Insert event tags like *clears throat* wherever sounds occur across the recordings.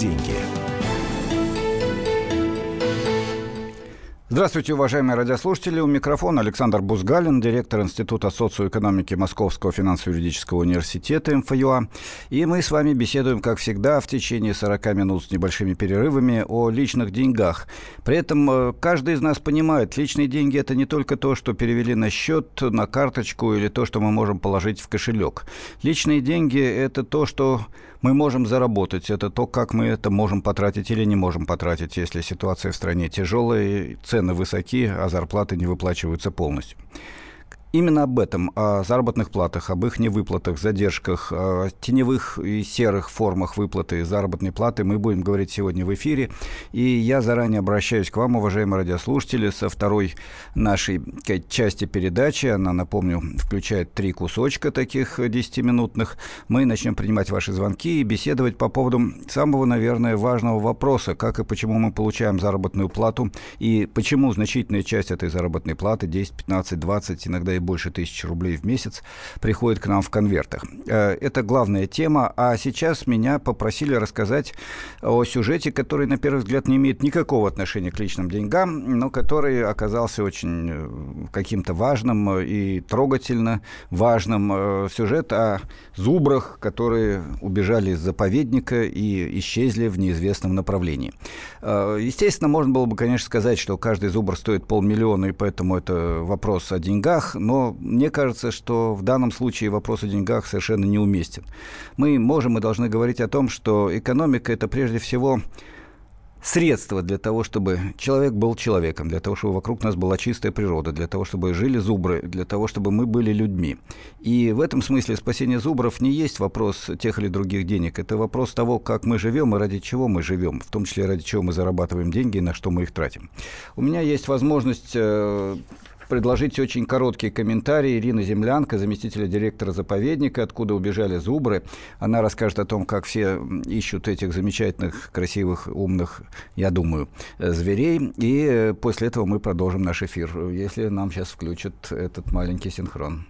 деньги». Здравствуйте, уважаемые радиослушатели. У микрофона Александр Бузгалин, директор Института социоэкономики Московского финансово-юридического университета МФЮА. И мы с вами беседуем, как всегда, в течение 40 минут с небольшими перерывами о личных деньгах. При этом э, каждый из нас понимает, личные деньги – это не только то, что перевели на счет, на карточку или то, что мы можем положить в кошелек. Личные деньги – это то, что мы можем заработать. Это то, как мы это можем потратить или не можем потратить, если ситуация в стране тяжелая, цены высоки, а зарплаты не выплачиваются полностью. Именно об этом, о заработных платах, об их невыплатах, задержках, теневых и серых формах выплаты заработной платы мы будем говорить сегодня в эфире. И я заранее обращаюсь к вам, уважаемые радиослушатели, со второй нашей части передачи. Она, напомню, включает три кусочка таких 10-минутных. Мы начнем принимать ваши звонки и беседовать по поводу самого, наверное, важного вопроса, как и почему мы получаем заработную плату, и почему значительная часть этой заработной платы, 10, 15, 20, иногда и больше тысячи рублей в месяц, приходит к нам в конвертах. Э, это главная тема. А сейчас меня попросили рассказать о сюжете, который, на первый взгляд, не имеет никакого отношения к личным деньгам, но который оказался очень э, каким-то важным и трогательно важным. Э, сюжет о зубрах, которые убежали из заповедника и исчезли в неизвестном направлении. Естественно, можно было бы, конечно, сказать, что каждый зубр стоит полмиллиона, и поэтому это вопрос о деньгах, но мне кажется, что в данном случае вопрос о деньгах совершенно неуместен. Мы можем и должны говорить о том, что экономика – это прежде всего средство для того, чтобы человек был человеком, для того, чтобы вокруг нас была чистая природа, для того, чтобы жили зубры, для того, чтобы мы были людьми. И в этом смысле спасение зубров не есть вопрос тех или других денег. Это вопрос того, как мы живем и ради чего мы живем, в том числе ради чего мы зарабатываем деньги и на что мы их тратим. У меня есть возможность э, предложить очень короткий комментарий. Ирина Землянка, заместителя директора заповедника, откуда убежали зубры. Она расскажет о том, как все ищут этих замечательных, красивых, умных, я думаю, зверей. И э, после этого мы продолжим наш эфир, если нам сейчас включат этот маленький синхрон.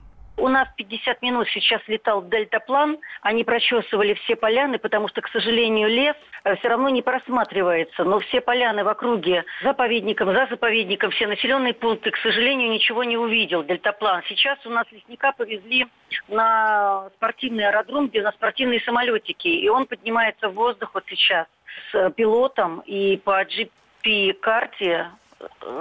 У нас 50 минут сейчас летал дельтаплан, они прочесывали все поляны, потому что, к сожалению, лес э, все равно не просматривается. Но все поляны в округе заповедником, за заповедником, все населенные пункты, к сожалению, ничего не увидел дельтаплан. Сейчас у нас лесника повезли на спортивный аэродром, где на спортивные самолетики, и он поднимается в воздух вот сейчас с пилотом, и по GP-карте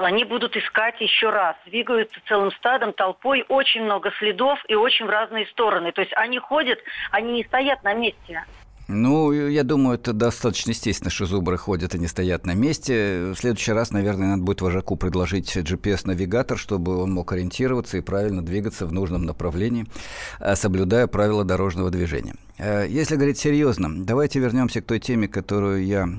они будут искать еще раз. Двигаются целым стадом, толпой, очень много следов и очень в разные стороны. То есть они ходят, они не стоят на месте. Ну, я думаю, это достаточно естественно, что зубры ходят и не стоят на месте. В следующий раз, наверное, надо будет вожаку предложить GPS-навигатор, чтобы он мог ориентироваться и правильно двигаться в нужном направлении, э, соблюдая правила дорожного движения. Э, если говорить серьезно, давайте вернемся к той теме, которую я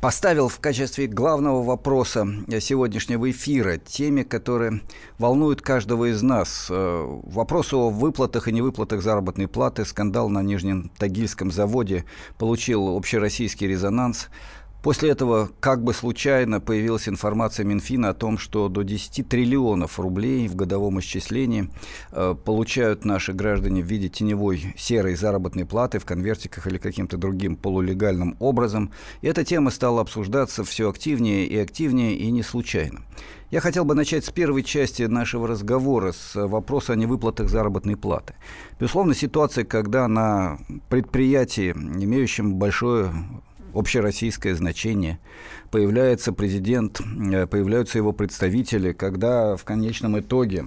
поставил в качестве главного вопроса сегодняшнего эфира теме, которая волнует каждого из нас. Э, вопрос о выплатах и невыплатах заработной платы. Скандал на Нижнем Тагильском заводе получил общероссийский резонанс. После этого как бы случайно появилась информация Минфина о том, что до 10 триллионов рублей в годовом исчислении э, получают наши граждане в виде теневой серой заработной платы в конвертиках или каким-то другим полулегальным образом. И эта тема стала обсуждаться все активнее и активнее, и не случайно. Я хотел бы начать с первой части нашего разговора, с вопроса о невыплатах заработной платы. Безусловно, ситуация, когда на предприятии, имеющем большое общероссийское значение, появляется президент, э, появляются его представители, когда в конечном итоге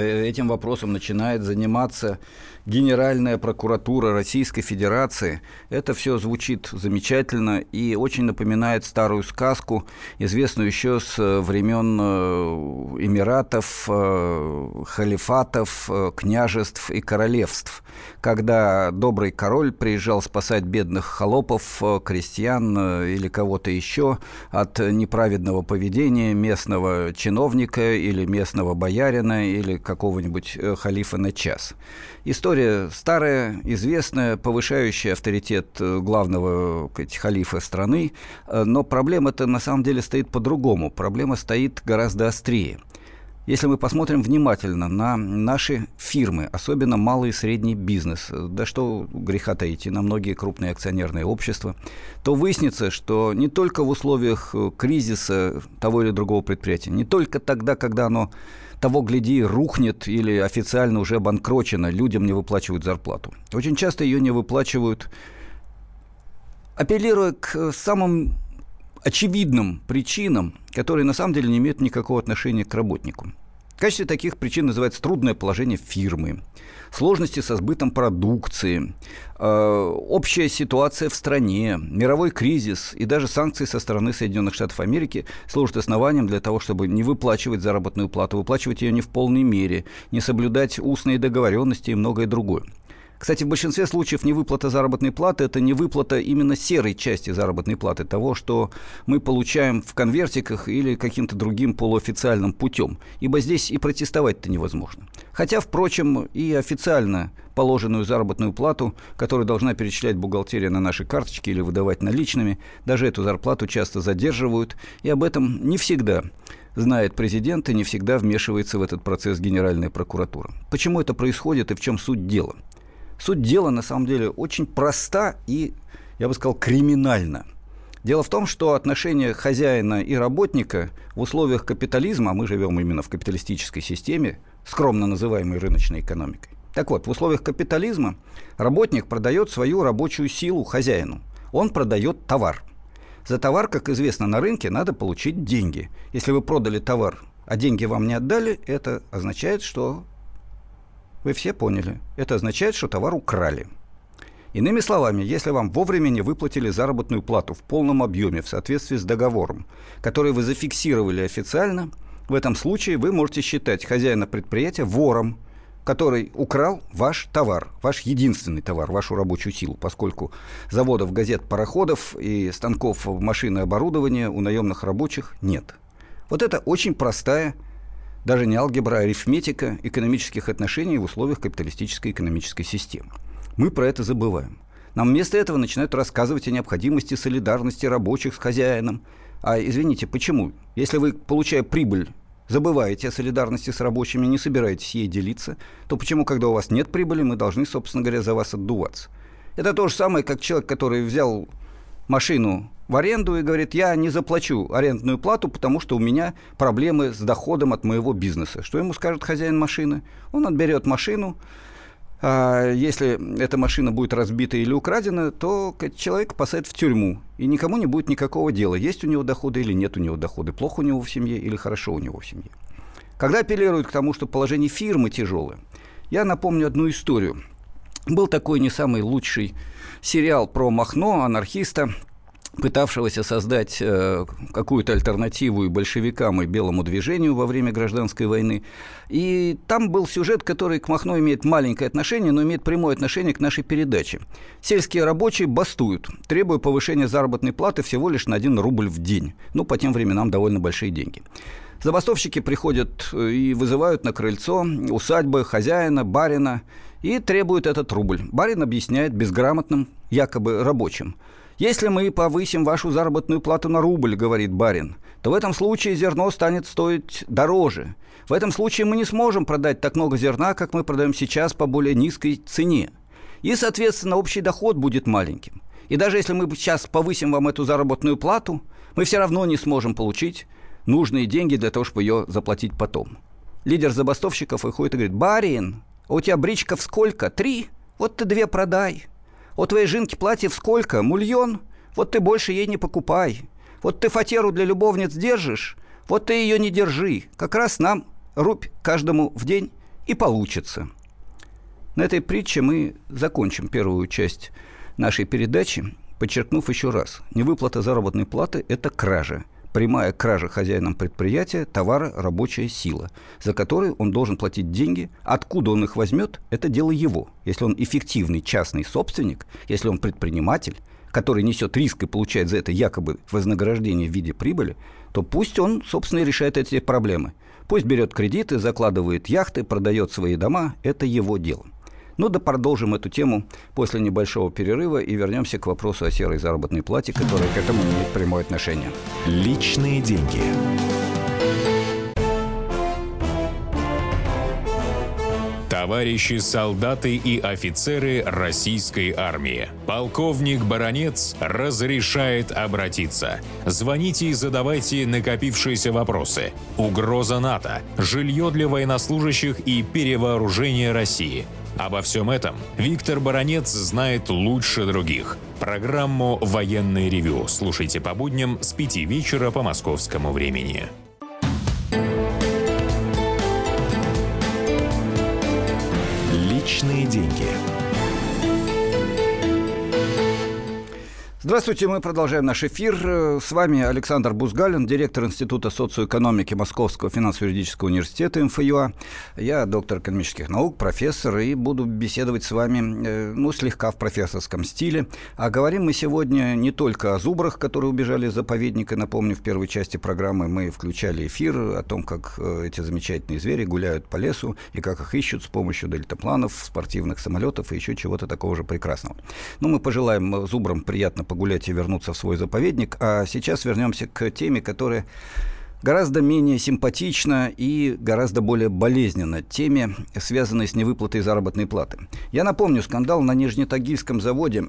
этим вопросом начинает заниматься Генеральная прокуратура Российской Федерации. Это все звучит замечательно и очень напоминает старую сказку, известную еще с э, времен э, Эмиратов, э, халифатов, княжеств и королевств, когда добрый король приезжал спасать бедных холопов, крестьян или кого-то еще от неправедного поведения местного чиновника или местного боярина или какого-нибудь халифа на час. История старая, известная, повышающая авторитет э, главного сказать, халифа страны, э, но проблема-то на самом деле стоит по-другому. Проблема стоит гораздо острее. если мы посмотрим внимательно на наши фирмы, особенно малый и средний бизнес, да что греха таить, и на многие крупные акционерные общества, то выяснится, что не только в условиях кризиса того или другого предприятия, не только тогда, когда оно того, гляди, рухнет или официально уже банкрочено, людям не выплачивают зарплату. Очень часто ее не выплачивают, апеллируя к самым очевидным причинам, которые на самом деле не имеют никакого отношения к работнику. В качестве таких причин называется трудное положение фирмы, сложности со сбытом продукции, э, общая ситуация в стране, мировой кризис. И даже санкции со стороны Соединенных Штатов Америки служат основанием для того, чтобы не выплачивать заработную плату, выплачивать ее не в полной мере, не соблюдать устные договоренности и многое другое. Кстати, в большинстве случаев невыплата заработной платы – это не выплата именно серой части заработной платы, того, что мы получаем в конвертиках или каким-то другим полуофициальным путем, ибо здесь и протестовать-то невозможно. Хотя, впрочем, и официально положенную заработную плату, которую должна перечислять бухгалтерия на наши карточки или выдавать наличными, даже эту зарплату часто задерживают, и об этом не всегда знает президент и не всегда вмешивается в этот процесс Генеральная прокуратура. Почему это происходит и в чем суть дела? Суть дела, на самом деле, очень проста и, я бы сказал, криминальна. Дело в том, что отношения хозяина и работника в условиях капитализма, а мы живем именно в капиталистической системе, скромно называемой рыночной экономикой. Так вот, в условиях капитализма работник продает свою рабочую силу хозяину. Он продает товар. За товар, как известно, на рынке надо получить деньги. Если вы продали товар, а деньги вам не отдали, это означает, что вы все поняли. Это означает, что товар украли. Иными словами, если вам вовремя не выплатили заработную плату в полном объеме в соответствии с договором, который вы зафиксировали официально, в этом случае вы можете считать хозяина предприятия вором, который украл ваш товар, ваш единственный товар, вашу рабочую силу, поскольку заводов, газет, пароходов и станков машины оборудования у наемных рабочих нет. Вот это очень простая даже не алгебра, а арифметика экономических отношений в условиях капиталистической экономической системы. Мы про это забываем. Нам вместо этого начинают рассказывать о необходимости солидарности рабочих с хозяином. А извините, почему? Если вы, получая прибыль, забываете о солидарности с рабочими, не собираетесь ей делиться, то почему, когда у вас нет прибыли, мы должны, собственно говоря, за вас отдуваться? Это то же самое, как человек, который взял машину в аренду и говорит, я не заплачу арендную плату, потому что у меня проблемы с доходом от моего бизнеса. Что ему скажет хозяин машины? Он отберет машину, а если эта машина будет разбита или украдена, то человек посадят в тюрьму, и никому не будет никакого дела, есть у него доходы или нет у него доходы, плохо у него в семье или хорошо у него в семье. Когда апеллируют к тому, что положение фирмы тяжелое, я напомню одну историю. Был такой не самый лучший сериал про Махно, анархиста, пытавшегося создать э, какую-то альтернативу и большевикам, и белому движению во время гражданской войны. И там был сюжет, который к Махно имеет маленькое отношение, но имеет прямое отношение к нашей передаче. Сельские рабочие бастуют, требуя повышения заработной платы всего лишь на 1 рубль в день. Ну, по тем временам довольно большие деньги. Забастовщики приходят э, и вызывают на крыльцо усадьбы хозяина, барина, и требуют этот рубль. Барин объясняет безграмотным, якобы рабочим – если мы повысим вашу заработную плату на рубль, говорит барин, то в этом случае зерно станет стоить дороже. В этом случае мы не сможем продать так много зерна, как мы продаем сейчас по более низкой цене. И, соответственно, общий доход будет маленьким. И даже если мы сейчас повысим вам эту заработную плату, мы все равно не сможем получить нужные деньги для того, чтобы ее заплатить потом. Лидер забастовщиков выходит и говорит, «Барин, а у тебя бричков сколько? Три? Вот ты две продай». У твоей жинки платьев сколько? Мульон? Вот ты больше ей не покупай. Вот ты фатеру для любовниц держишь, вот ты ее не держи. Как раз нам рубь каждому в день и получится. На этой притче мы закончим первую часть нашей передачи, подчеркнув еще раз, невыплата заработной платы – это кража – прямая кража хозяином предприятия товара рабочая сила, за которую он должен платить деньги. Откуда он их возьмет, это дело его. Если он эффективный частный собственник, если он предприниматель, который несет риск и получает за это якобы вознаграждение в виде прибыли, то пусть он, собственно, и решает эти проблемы. Пусть берет кредиты, закладывает яхты, продает свои дома. Это его дело. Ну да продолжим эту тему после небольшого перерыва и вернемся к вопросу о серой заработной плате, которая к этому имеет прямое отношение. Личные деньги. Товарищи солдаты и офицеры российской армии. Полковник Баронец разрешает обратиться. Звоните и задавайте накопившиеся вопросы. Угроза НАТО, жилье для военнослужащих и перевооружение России. Обо всем этом Виктор Баранец знает лучше других. Программу «Военный ревю» слушайте по будням с 5 вечера по московскому времени. Личные деньги. Здравствуйте, мы продолжаем наш эфир. С вами Александр Бузгалин, директор Института социоэкономики Московского финансово-юридического университета МФЮА. Я доктор экономических наук, профессор, и буду беседовать с вами, э, ну, слегка в профессорском стиле. А говорим мы сегодня не только о зубрах, которые убежали из заповедника. Напомню, в первой части программы мы включали эфир о том, как э, эти замечательные звери гуляют по лесу и как их ищут с помощью дельтапланов, спортивных самолетов и еще чего-то такого же прекрасного. Ну, мы пожелаем зубрам приятно погулять и вернуться в свой заповедник. А сейчас вернемся к теме, которая гораздо менее симпатична и гораздо более болезненна теме, связанной с невыплатой заработной платы. Я напомню скандал на Нижнетагильском заводе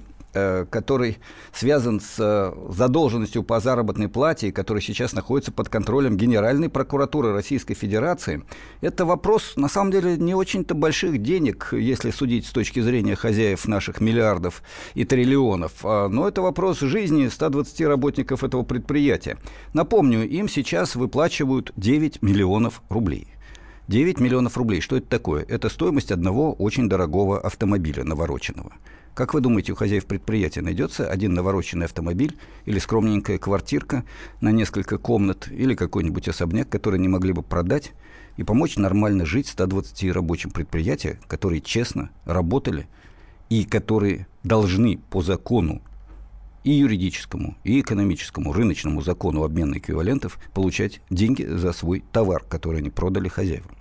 который связан с э, задолженностью по заработной плате, который сейчас находится под контролем Генеральной прокуратуры Российской Федерации, это вопрос, на самом деле, не очень-то больших денег, если судить с точки зрения хозяев наших миллиардов и триллионов, а, но это вопрос жизни 120 работников этого предприятия. Напомню, им сейчас выплачивают 9 миллионов рублей. 9 миллионов рублей. Что это такое? Это стоимость одного очень дорогого автомобиля навороченного. Как вы думаете, у хозяев предприятия найдется один навороченный автомобиль или скромненькая квартирка на несколько комнат или какой-нибудь особняк, который не могли бы продать и помочь нормально жить 120 рабочим предприятия, которые честно работали и которые должны по закону и юридическому, и экономическому, рыночному закону обмена эквивалентов получать деньги за свой товар, который они продали хозяевам.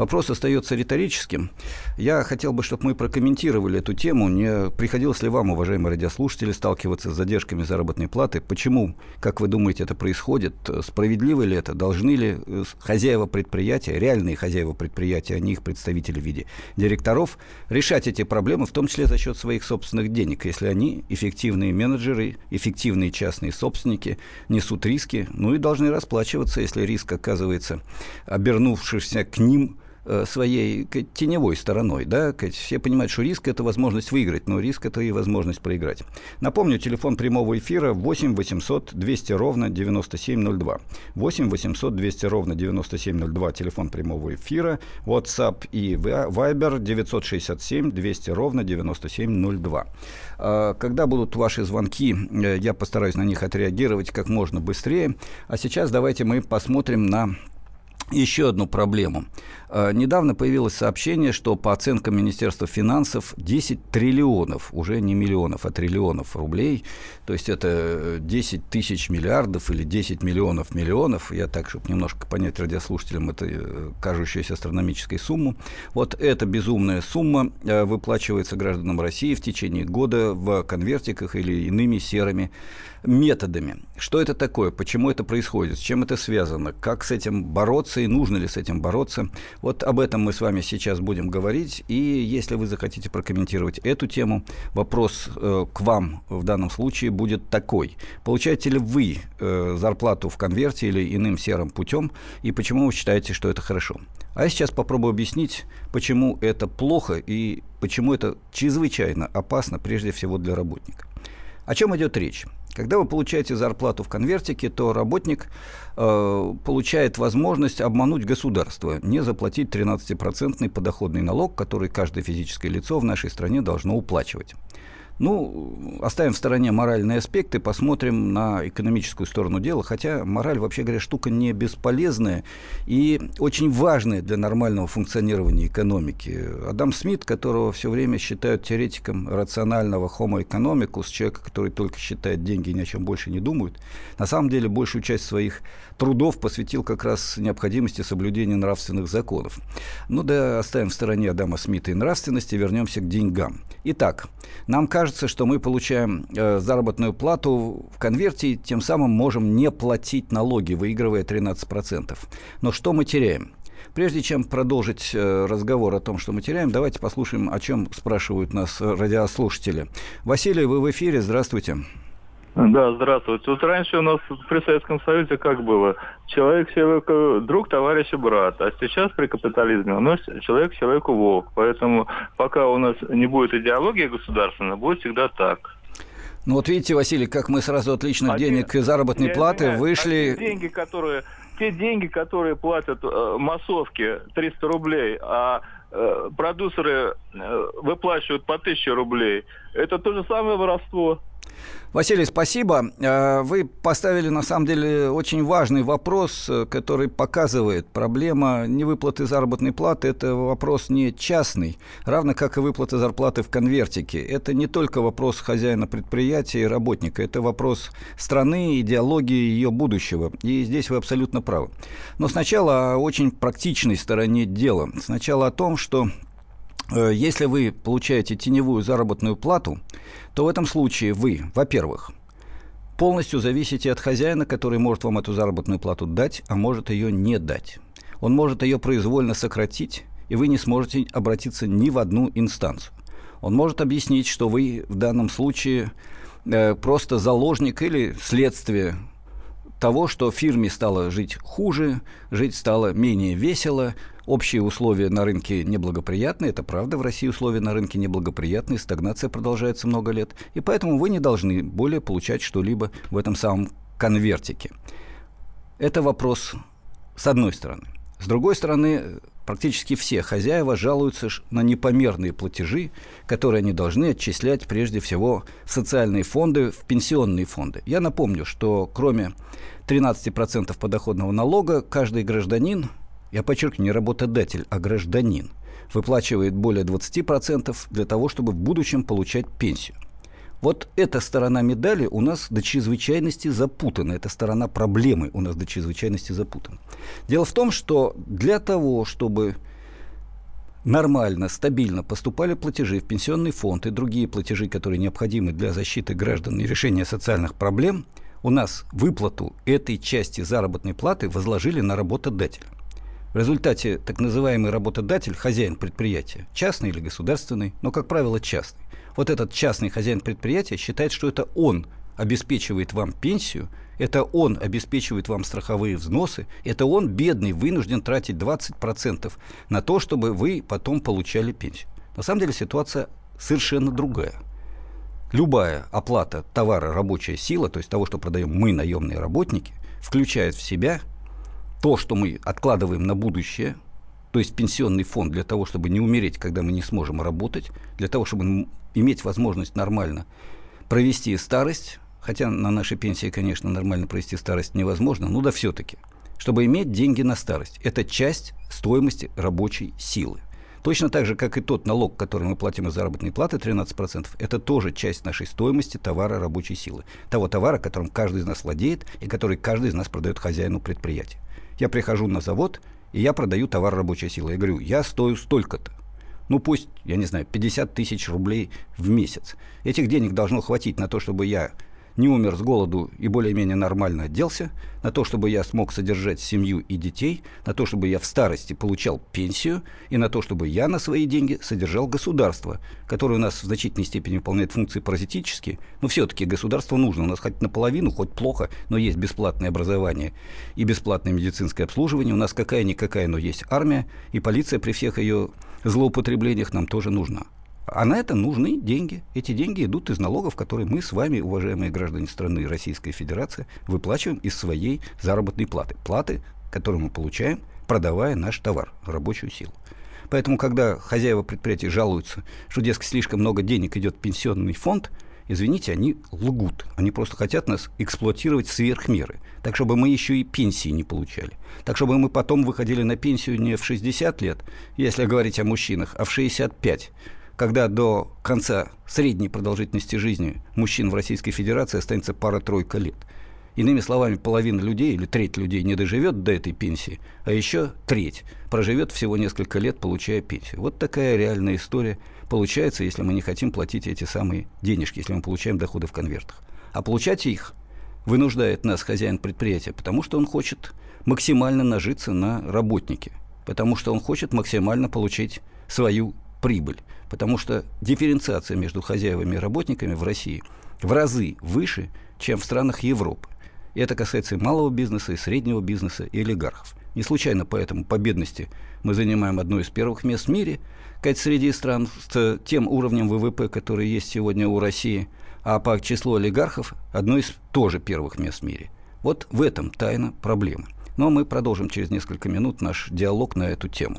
Вопрос остается риторическим. Я хотел бы, чтобы мы прокомментировали эту тему. Не приходилось ли вам, уважаемые радиослушатели, сталкиваться с задержками заработной платы? Почему, как вы думаете, это происходит? Справедливо ли это? Должны ли э, хозяева предприятия, реальные хозяева предприятия, а не их представители в виде директоров, решать эти проблемы, в том числе за счет своих собственных денег, если они эффективные менеджеры, эффективные частные собственники, несут риски, ну и должны расплачиваться, если риск оказывается обернувшийся к ним своей теневой стороной. Да? Все понимают, что риск – это возможность выиграть, но риск – это и возможность проиграть. Напомню, телефон прямого эфира 8 800 200 ровно 9702. 8 800 200 ровно 9702, телефон прямого эфира. WhatsApp и Viber 967 200 ровно 9702. А, когда будут ваши звонки, э, я постараюсь на них отреагировать как можно быстрее. А сейчас давайте мы посмотрим на еще одну проблему. Э, недавно появилось сообщение, что по оценкам Министерства финансов 10 триллионов, уже не миллионов, а триллионов рублей, то есть это 10 тысяч миллиардов или 10 миллионов миллионов, я так, чтобы немножко понять радиослушателям это э, кажущуюся астрономической сумму, вот эта безумная сумма э, выплачивается гражданам России в течение года в конвертиках или иными серыми методами. Что это такое? Почему это происходит? С чем это связано? Как с этим бороться и нужно ли с этим бороться? Вот об этом мы с вами сейчас будем говорить. И если вы захотите прокомментировать эту тему, вопрос э, к вам в данном случае будет такой. Получаете ли вы э, зарплату в конверте или иным серым путем? И почему вы считаете, что это хорошо? А я сейчас попробую объяснить, почему это плохо и почему это чрезвычайно опасно, прежде всего для работника. О чем идет речь? Когда вы получаете зарплату в конвертике, то работник э, получает возможность обмануть государство, не заплатить 13% подоходный налог, который каждое физическое лицо в нашей стране должно уплачивать. Ну, оставим в стороне моральные аспекты, посмотрим на экономическую сторону дела, хотя мораль, вообще говоря, штука не бесполезная и очень важная для нормального функционирования экономики. Адам Смит, которого все время считают теоретиком рационального homo economicus, человека, который только считает деньги и ни о чем больше не думает, на самом деле большую часть своих трудов посвятил как раз необходимости соблюдения нравственных законов. Ну да, оставим в стороне Адама Смита и нравственности, вернемся к деньгам. Итак, нам кажется, что мы получаем э, заработную плату в конверте, тем самым можем не платить налоги, выигрывая 13%. Но что мы теряем? Прежде чем продолжить э, разговор о том, что мы теряем, давайте послушаем, о чем спрашивают нас радиослушатели. Василий, вы в эфире, здравствуйте. Да, здравствуйте. Вот раньше у нас при Советском Союзе как было? Человек человеку друг, товарищ и брат. А сейчас при капитализме у нас человек человеку волк. Поэтому пока у нас не будет идеологии государственной, будет всегда так. Ну вот видите, Василий, как мы сразу от личных Один, денег и заработной платы извиняюсь, вышли... Те деньги, которые, те деньги, которые платят э, массовки 300 рублей, а э, продюсеры э, выплачивают по 1000 рублей, это то же самое воровство. Василий, спасибо. Э, вы поставили, на самом деле, очень важный вопрос, э, который показывает, проблема невыплаты заработной платы – это вопрос не частный, равно как и выплата зарплаты в конвертике. Это не только вопрос хозяина предприятия и работника, это вопрос страны, идеологии ее будущего. И здесь вы абсолютно правы. Но сначала о очень практичной стороне дела. Сначала о том, что Э, если вы получаете теневую заработную плату, то в этом случае вы, во-первых, полностью зависите от хозяина, который может вам эту заработную плату дать, а может ее не дать. Он может ее произвольно сократить, и вы не сможете обратиться ни в одну инстанцию. Он может объяснить, что вы в данном случае э, просто заложник или следствие того, что фирме стало жить хуже, жить стало менее весело, общие условия на рынке неблагоприятные, это правда, в России условия на рынке неблагоприятные, стагнация продолжается много лет, и поэтому вы не должны более получать что-либо в этом самом конвертике. Это вопрос с одной стороны. С другой стороны, практически все хозяева жалуются на непомерные платежи, которые они должны отчислять прежде всего в социальные фонды, в пенсионные фонды. Я напомню, что кроме 13% подоходного налога, каждый гражданин, я подчеркну, не работодатель, а гражданин, выплачивает более 20% для того, чтобы в будущем получать пенсию. Вот эта сторона медали у нас до чрезвычайности запутана. Эта сторона проблемы у нас до чрезвычайности запутана. Дело в том, что для того, чтобы нормально, стабильно поступали платежи в пенсионный фонд и другие платежи, которые необходимы для защиты граждан и решения социальных проблем, у нас выплату этой части заработной платы возложили на работодателя. В результате так называемый работодатель, хозяин предприятия, частный или государственный, но, как правило, частный, вот этот частный хозяин предприятия считает, что это он обеспечивает вам пенсию, это он обеспечивает вам страховые взносы, это он, бедный, вынужден тратить 20% на то, чтобы вы потом получали пенсию. На самом деле ситуация совершенно другая. Любая оплата товара рабочая сила, то есть того, что продаем мы, наемные работники, включает в себя то, что мы откладываем на будущее, то есть пенсионный фонд для того, чтобы не умереть, когда мы не сможем работать, для того, чтобы иметь возможность нормально провести старость, хотя на нашей пенсии, конечно, нормально провести старость невозможно, но да все-таки, чтобы иметь деньги на старость. Это часть стоимости рабочей силы. Точно так же, как и тот налог, который мы платим из заработной платы, 13%, это тоже часть нашей стоимости товара рабочей силы. Того товара, которым каждый из нас владеет и который каждый из нас продает хозяину предприятия. Я прихожу на завод, и я продаю товар рабочей силы. Я говорю, я стою столько-то. Ну пусть, я не знаю, 50 тысяч рублей в месяц. Этих денег должно хватить на то, чтобы я не умер с голоду и более-менее нормально оделся, на то, чтобы я смог содержать семью и детей, на то, чтобы я в старости получал пенсию, и на то, чтобы я на свои деньги содержал государство, которое у нас в значительной степени выполняет функции паразитические, но все-таки государство нужно. У нас хоть наполовину, хоть плохо, но есть бесплатное образование и бесплатное медицинское обслуживание. У нас какая-никакая, но есть армия, и полиция при всех ее злоупотреблениях нам тоже нужна. А на это нужны деньги. Эти деньги идут из налогов, которые мы с вами, уважаемые граждане страны Российской Федерации, выплачиваем из своей заработной платы. Платы, которую мы получаем, продавая наш товар, рабочую силу. Поэтому, когда хозяева предприятий жалуются, что, дескать, слишком много денег идет в пенсионный фонд, извините, они лгут. Они просто хотят нас эксплуатировать сверх меры. Так, чтобы мы еще и пенсии не получали. Так, чтобы мы потом выходили на пенсию не в 60 лет, если говорить о мужчинах, а в 65 когда до конца средней продолжительности жизни мужчин в Российской Федерации останется пара-тройка лет. Иными словами, половина людей или треть людей не доживет до этой пенсии, а еще треть проживет всего несколько лет, получая пенсию. Вот такая реальная история получается, если мы не хотим платить эти самые денежки, если мы получаем доходы в конвертах. А получать их вынуждает нас хозяин предприятия, потому что он хочет максимально нажиться на работнике. потому что он хочет максимально получить свою прибыль. Потому что дифференциация между хозяевами и работниками в России в разы выше, чем в странах Европы. И это касается и малого бизнеса, и среднего бизнеса, и олигархов. Не случайно поэтому по бедности мы занимаем одно из первых мест в мире, как среди стран с тем уровнем ВВП, который есть сегодня у России, а по числу олигархов одно из тоже первых мест в мире. Вот в этом тайна проблемы. Но мы продолжим через несколько минут наш диалог на эту тему.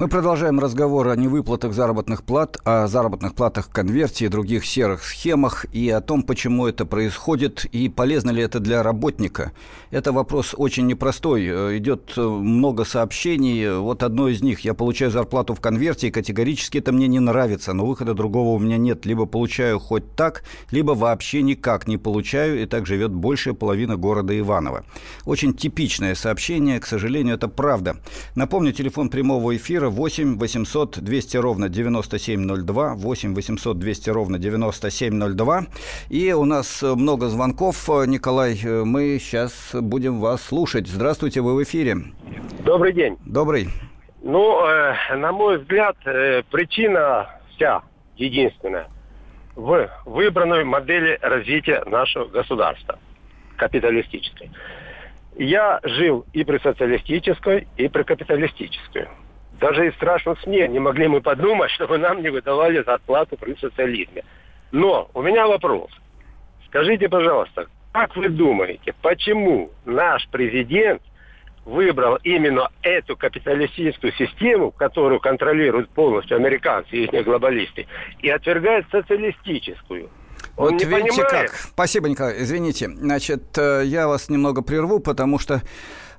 Мы продолжаем разговор о невыплатах заработных плат, о заработных платах в конверте и других серых схемах, и о том, почему это происходит, и полезно ли это для работника. Это вопрос очень непростой. Э, идет э, много сообщений. Вот одно из них. Я получаю зарплату в конверте, и категорически это мне не нравится, но выхода другого у меня нет. Либо получаю хоть так, либо вообще никак не получаю, и так живет большая половина города Иваново. Очень типичное сообщение, к сожалению, это правда. Напомню, телефон прямого эфира 8 800 200 ровно 9702, 8 800 200 ровно 9702. И у нас много звонков. Николай, мы сейчас будем вас слушать. Здравствуйте, вы в эфире. Добрый день. Добрый. Ну, э, на мой взгляд, э, причина вся единственная в выбранной модели развития нашего государства, капиталистической. Я жил и при социалистической, и при капиталистической. Даже и в страшном сне не могли мы подумать, *laughs* чтобы нам не выдавали зарплату при социализме. Но у меня вопрос. Скажите, пожалуйста, как вы думаете, почему наш президент выбрал именно эту капиталистическую систему, которую контролируют полностью американцы и их глобалисты, и отвергает социалистическую? Он вот видите понимает. как. Спасибо, Николай. Извините. Значит, э, я вас немного прерву, потому что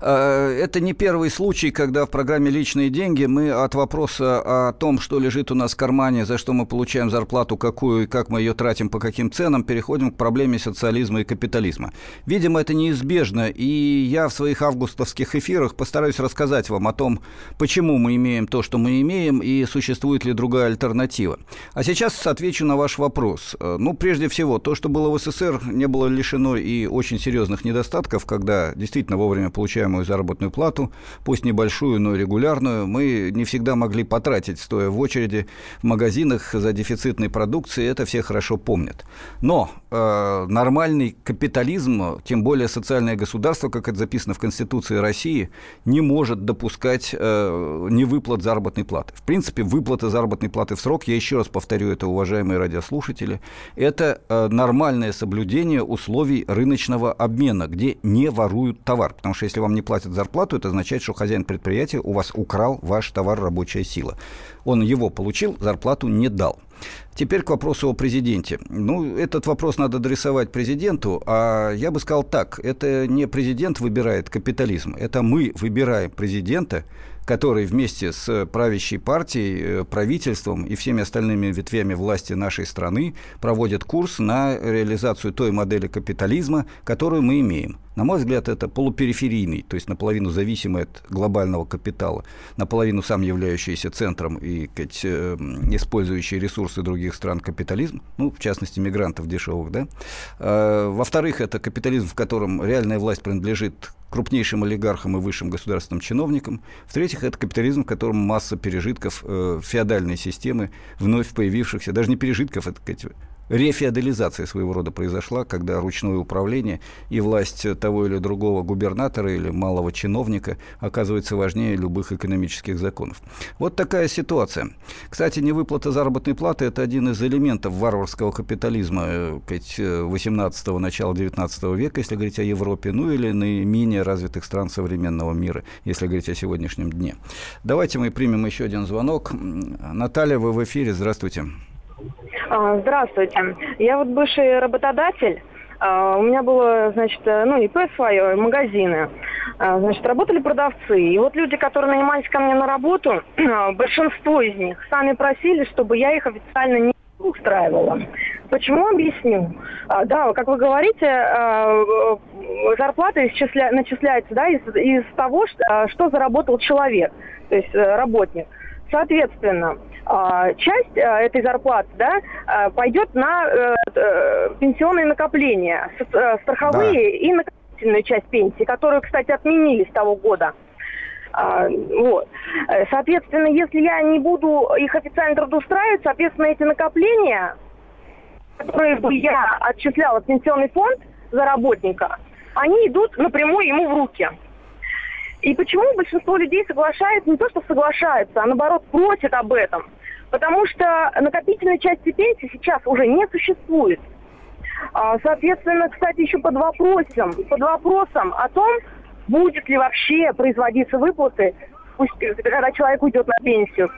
это не первый случай, когда в программе «Личные деньги» мы от вопроса о том, что лежит у нас в кармане, за что мы получаем зарплату, какую и как мы ее тратим, по каким ценам, переходим к проблеме социализма и капитализма. Видимо, это неизбежно, и я в своих августовских эфирах постараюсь рассказать вам о том, почему мы имеем то, что мы имеем, и существует ли другая альтернатива. А сейчас отвечу на ваш вопрос. Э, ну, прежде всего, то, что было в СССР, не было лишено и очень серьезных недостатков, когда действительно вовремя получаем получаемую заработную плату, пусть небольшую, но регулярную, мы не всегда могли потратить, стоя в очереди в магазинах за дефицитной продукцией, это все хорошо помнят. Но э, нормальный капитализм, тем более социальное государство, как это записано в Конституции России, не может допускать э, невыплат заработной платы. В принципе, выплата заработной платы в срок, я еще раз повторю это, уважаемые радиослушатели, это э, нормальное соблюдение условий рыночного обмена, где не воруют товар. Потому что если вам не не платят зарплату, это означает, что хозяин предприятия у вас украл ваш товар рабочая сила. Он его получил, зарплату не дал. Теперь к вопросу о президенте. Ну, этот вопрос надо адресовать президенту, а я бы сказал так, это не президент выбирает капитализм, это мы выбираем президента, который вместе с правящей партией, э, правительством и всеми остальными ветвями власти нашей страны проводит курс на реализацию той модели капитализма, которую мы имеем. На мой взгляд, это полупериферийный, то есть наполовину зависимый от глобального капитала, наполовину сам являющийся центром и сказать, э, использующий ресурсы других стран капитализм, ну, в частности, мигрантов дешевых, да. Во-вторых, это капитализм, в котором реальная власть принадлежит крупнейшим олигархам и высшим государственным чиновникам. В-третьих, это капитализм, в котором масса пережитков э, феодальной системы, вновь появившихся, даже не пережитков, это рефеодализация своего рода произошла, когда ручное управление и власть того или другого губернатора или малого чиновника оказывается важнее любых экономических законов. Вот такая ситуация. Кстати, невыплата заработной платы – это один из элементов варварского капитализма 18-го, э, начала 19 века, если говорить о Европе, ну или наименее развитых стран современного мира, если говорить о сегодняшнем дне. Давайте мы примем еще один звонок. Наталья, вы в эфире. Здравствуйте. А, здравствуйте. Я вот бывший работодатель. А, у меня было, значит, э, ну, ИП свое, магазины. А, значит, работали продавцы. И вот люди, которые нанимались ко мне на работу, *clears throat* большинство из них сами просили, чтобы я их официально не устраивала. Почему объясню? А, да, как вы говорите, а, зарплата исчисля... начисляется да, из, из того, что, что заработал человек, то есть э, работник. Соответственно, а, часть э, этой зарплаты да, э, пойдет на э, пенсионные накопления, страховые да. и накопительную часть пенсии, которую, кстати, отменили с того года. Вот. Соответственно, если я не буду их официально трудоустраивать, соответственно, эти накопления, которые бы я отчисляла в пенсионный фонд за работника, они идут напрямую ему в руки. И почему большинство людей соглашается, не то что соглашается, а наоборот просит об этом? Потому что накопительной части пенсии сейчас уже не существует. А, соответственно, кстати, еще под вопросом, под вопросом о том, будет ли вообще производиться выплаты, пусть, когда человек уйдет на пенсию.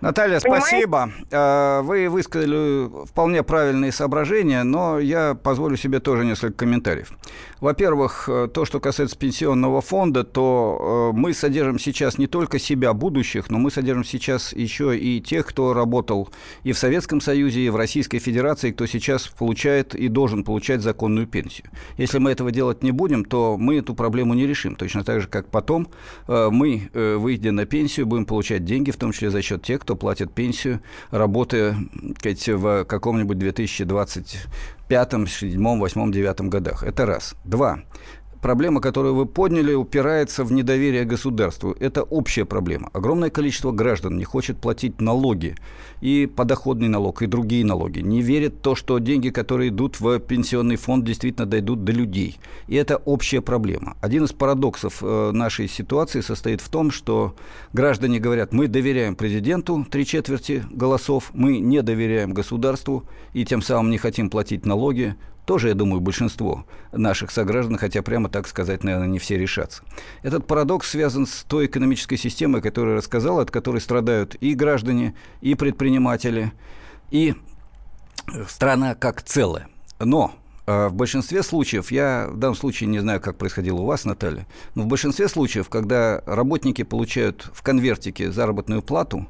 Наталья, Понимаете? спасибо. А, вы высказали вполне правильные соображения, но я позволю себе тоже несколько комментариев. Во-первых, э, то, что касается пенсионного фонда, то э, мы содержим сейчас не только себя, будущих, но мы содержим сейчас еще и тех, кто работал и в Советском Союзе, и в Российской Федерации, кто сейчас получает и должен получать законную пенсию. Если мы этого делать не будем, то мы эту проблему не решим. Точно так же, как потом э, мы, выйдя на пенсию, будем получать деньги, в том числе за счет тех, кто платит пенсию, работая сказать, в каком-нибудь 2025, 7, 8, 9 годах. Это раз. Два проблема, которую вы подняли, упирается в недоверие государству. Это общая проблема. Огромное количество граждан не хочет платить налоги, и подоходный налог, и другие налоги. Не верят в то, что деньги, которые идут в пенсионный фонд, действительно дойдут до людей. И это общая проблема. Один из парадоксов э, нашей ситуации состоит в том, что граждане говорят, мы доверяем президенту три четверти голосов, мы не доверяем государству, и тем самым не хотим платить налоги, тоже, я думаю, большинство наших сограждан, хотя прямо так сказать, наверное, не все решатся. Этот парадокс связан с той экономической системой, которую я рассказал, от которой страдают и граждане, и предприниматели, и страна как целое. Но э, в большинстве случаев, я в данном случае не знаю, как происходило у вас, Наталья, но в большинстве случаев, когда работники получают в конвертике заработную плату,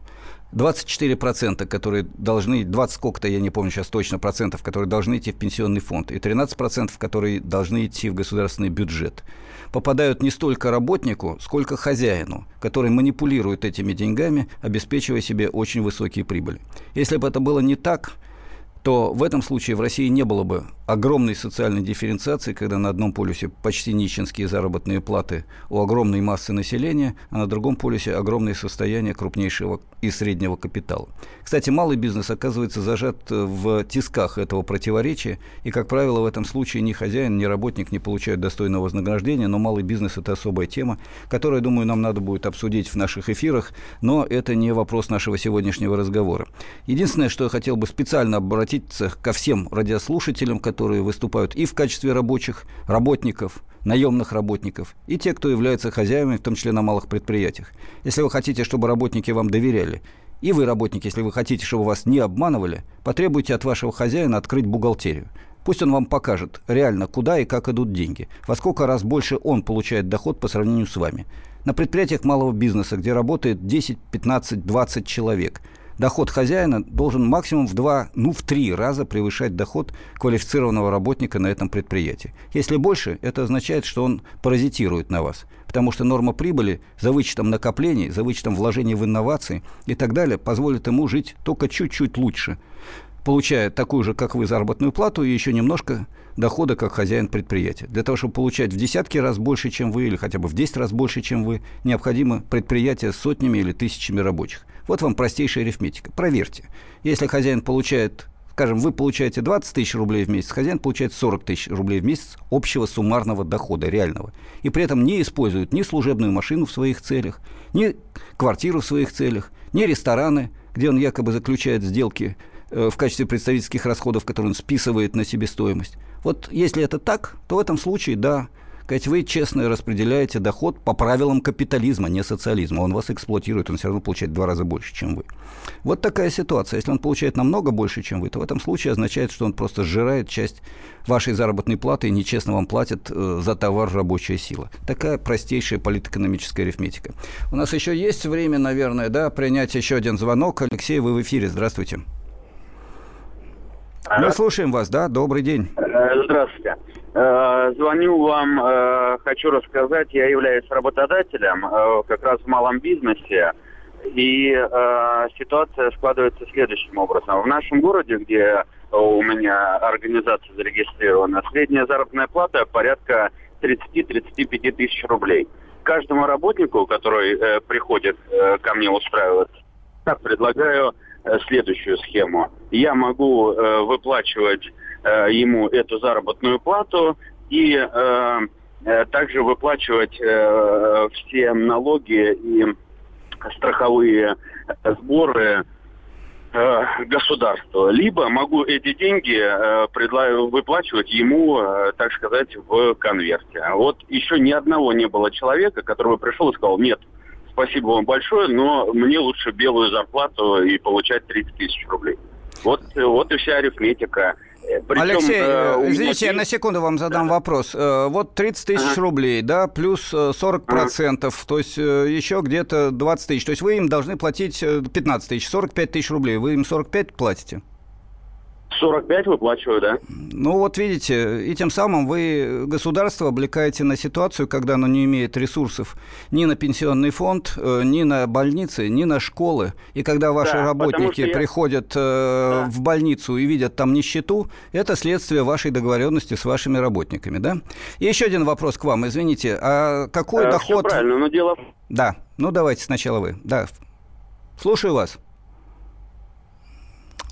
24%, которые должны, 20 сколько-то, я не помню сейчас точно, процентов, которые должны идти в пенсионный фонд, и 13%, которые должны идти в государственный бюджет, попадают не столько работнику, сколько хозяину, который манипулирует этими деньгами, обеспечивая себе очень высокие прибыли. Если бы это было не так, то в этом случае в России не было бы огромной социальной дифференциации, когда на одном полюсе почти нищенские заработные платы у огромной массы населения, а на другом полюсе огромные состояния крупнейшего и среднего капитала. Кстати, малый бизнес оказывается зажат в тисках этого противоречия, и, как правило, в этом случае ни хозяин, ни работник не получают достойного вознаграждения, но малый бизнес – это особая тема, которую, думаю, нам надо будет обсудить в наших эфирах, но это не вопрос нашего сегодняшнего разговора. Единственное, что я хотел бы специально обратиться ко всем радиослушателям, которые которые выступают и в качестве рабочих, работников, наемных работников, и те, кто являются хозяевами, в том числе на малых предприятиях. Если вы хотите, чтобы работники вам доверяли, и вы, работники, если вы хотите, чтобы вас не обманывали, потребуйте от вашего хозяина открыть бухгалтерию. Пусть он вам покажет реально, куда и как идут деньги, во сколько раз больше он получает доход по сравнению с вами. На предприятиях малого бизнеса, где работает 10, 15, 20 человек – доход хозяина должен максимум в два, ну в три раза превышать доход квалифицированного работника на этом предприятии. Если больше, это означает, что он паразитирует на вас. Потому что норма прибыли за вычетом накоплений, за вычетом вложений в инновации и так далее позволит ему жить только чуть-чуть лучше получая такую же, как вы, заработную плату и еще немножко дохода, как хозяин предприятия. Для того, чтобы получать в десятки раз больше, чем вы, или хотя бы в 10 раз больше, чем вы, необходимо предприятие с сотнями или тысячами рабочих. Вот вам простейшая арифметика. Проверьте. Если хозяин получает Скажем, вы получаете 20 тысяч рублей в месяц, хозяин получает 40 тысяч рублей в месяц общего суммарного дохода реального. И при этом не использует ни служебную машину в своих целях, ни квартиру в своих целях, ни рестораны, где он якобы заключает сделки э, в качестве представительских расходов, которые он списывает на себестоимость. Вот если это так, то в этом случае, да, сказать, вы честно распределяете доход по правилам капитализма, не социализма. Он вас эксплуатирует, он все равно получает в два раза больше, чем вы. Вот такая ситуация. Если он получает намного больше, чем вы, то в этом случае означает, что он просто сжирает часть вашей заработной платы и нечестно вам платит э, за товар рабочая сила. Такая простейшая политэкономическая арифметика. У нас еще есть время, наверное, да, принять еще один звонок. Алексей, вы в эфире. Здравствуйте. Мы слушаем вас, да? Добрый день. Э, здравствуйте. Э, звоню вам, э, хочу рассказать, я являюсь работодателем как раз в малом бизнесе. И ситуация складывается следующим образом. В нашем городе, где у меня организация зарегистрирована, средняя заработная плата порядка 30-35 тысяч рублей. Каждому работнику, который приходит ко мне устраиваться, предлагаю следующую схему. Я могу выплачивать Э, ему эту заработную плату и э, э, также выплачивать все налоги и страховые сборы государству. Либо могу эти деньги выплачивать ему, так сказать, в конверте. Вот еще ни одного не было человека, который бы пришел и сказал, нет, спасибо вам большое, но мне лучше белую зарплату и получать 30 тысяч рублей. Вот, вот и вся арифметика. Причем, Алексей, э, э извините, я на секунду вам задам да. вопрос. Э, вот 30 тысяч ага. рублей, да, плюс 40 э, процентов, ага. то есть еще где-то 20 тысяч. То есть вы им должны платить 15 тысяч, 45 тысяч рублей. Вы им 45 платите? 45 выплачиваю, да. Ну вот видите, и тем самым вы государство облекаете на ситуацию, когда оно не имеет ресурсов ни на пенсионный фонд, э, ни на больницы, ни на школы. И когда ваши да, работники я... приходят э, да. в больницу и видят там нищету, это следствие вашей договоренности с вашими работниками, да? И еще один вопрос к вам, извините, а какой а, доход... Правильно, но дело... Да, ну давайте сначала вы, да. Слушаю вас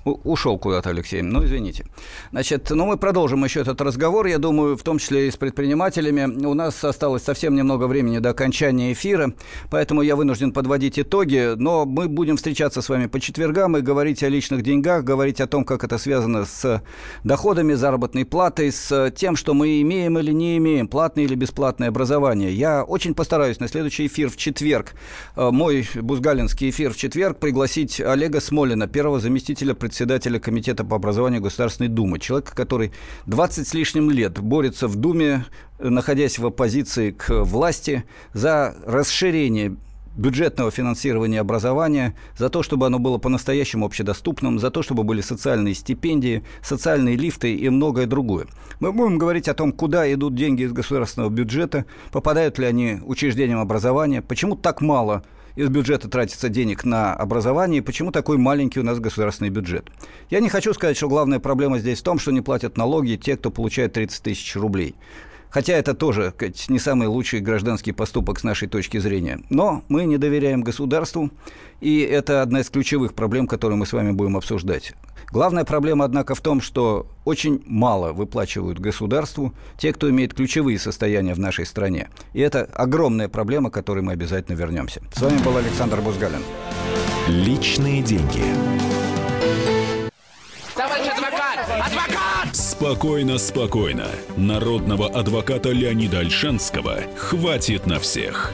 ушел куда-то Алексей. Ну, извините. Значит, ну, мы продолжим еще этот разговор, я думаю, в том числе и с предпринимателями. У нас осталось совсем немного времени до окончания эфира, поэтому я вынужден подводить итоги, но мы будем встречаться с вами по четвергам и говорить о личных деньгах, говорить о том, как это связано с доходами, заработной платой, с тем, что мы имеем или не имеем, платное или бесплатное образование. Я очень постараюсь на следующий эфир в четверг, э, мой бузгалинский эфир в четверг, пригласить Олега Смолина, первого заместителя председателя председателя Комитета по образованию Государственной Думы. Человека, который 20 с лишним лет борется в Думе, находясь в оппозиции к власти, за расширение бюджетного финансирования образования, за то, чтобы оно было по-настоящему общедоступным, за то, чтобы были социальные стипендии, социальные лифты и многое другое. Мы будем говорить о том, куда идут деньги из государственного бюджета, попадают ли они учреждениям образования, почему так мало из бюджета тратится денег на образование, и почему такой маленький у нас государственный бюджет. Я не хочу сказать, что главная проблема здесь в том, что не платят налоги те, кто получает 30 тысяч рублей. Хотя это тоже сказать, не самый лучший гражданский поступок с нашей точки зрения. Но мы не доверяем государству, и это одна из ключевых проблем, которые мы с вами будем обсуждать. Главная проблема, однако, в том, что очень мало выплачивают государству те, кто имеет ключевые состояния в нашей стране. И это огромная проблема, к которой мы обязательно вернемся. С вами был Александр Бузгалин. Личные деньги. Товарищ адвокат! Адвокат! Спокойно, спокойно. Народного адвоката Леонида Альшанского хватит на всех.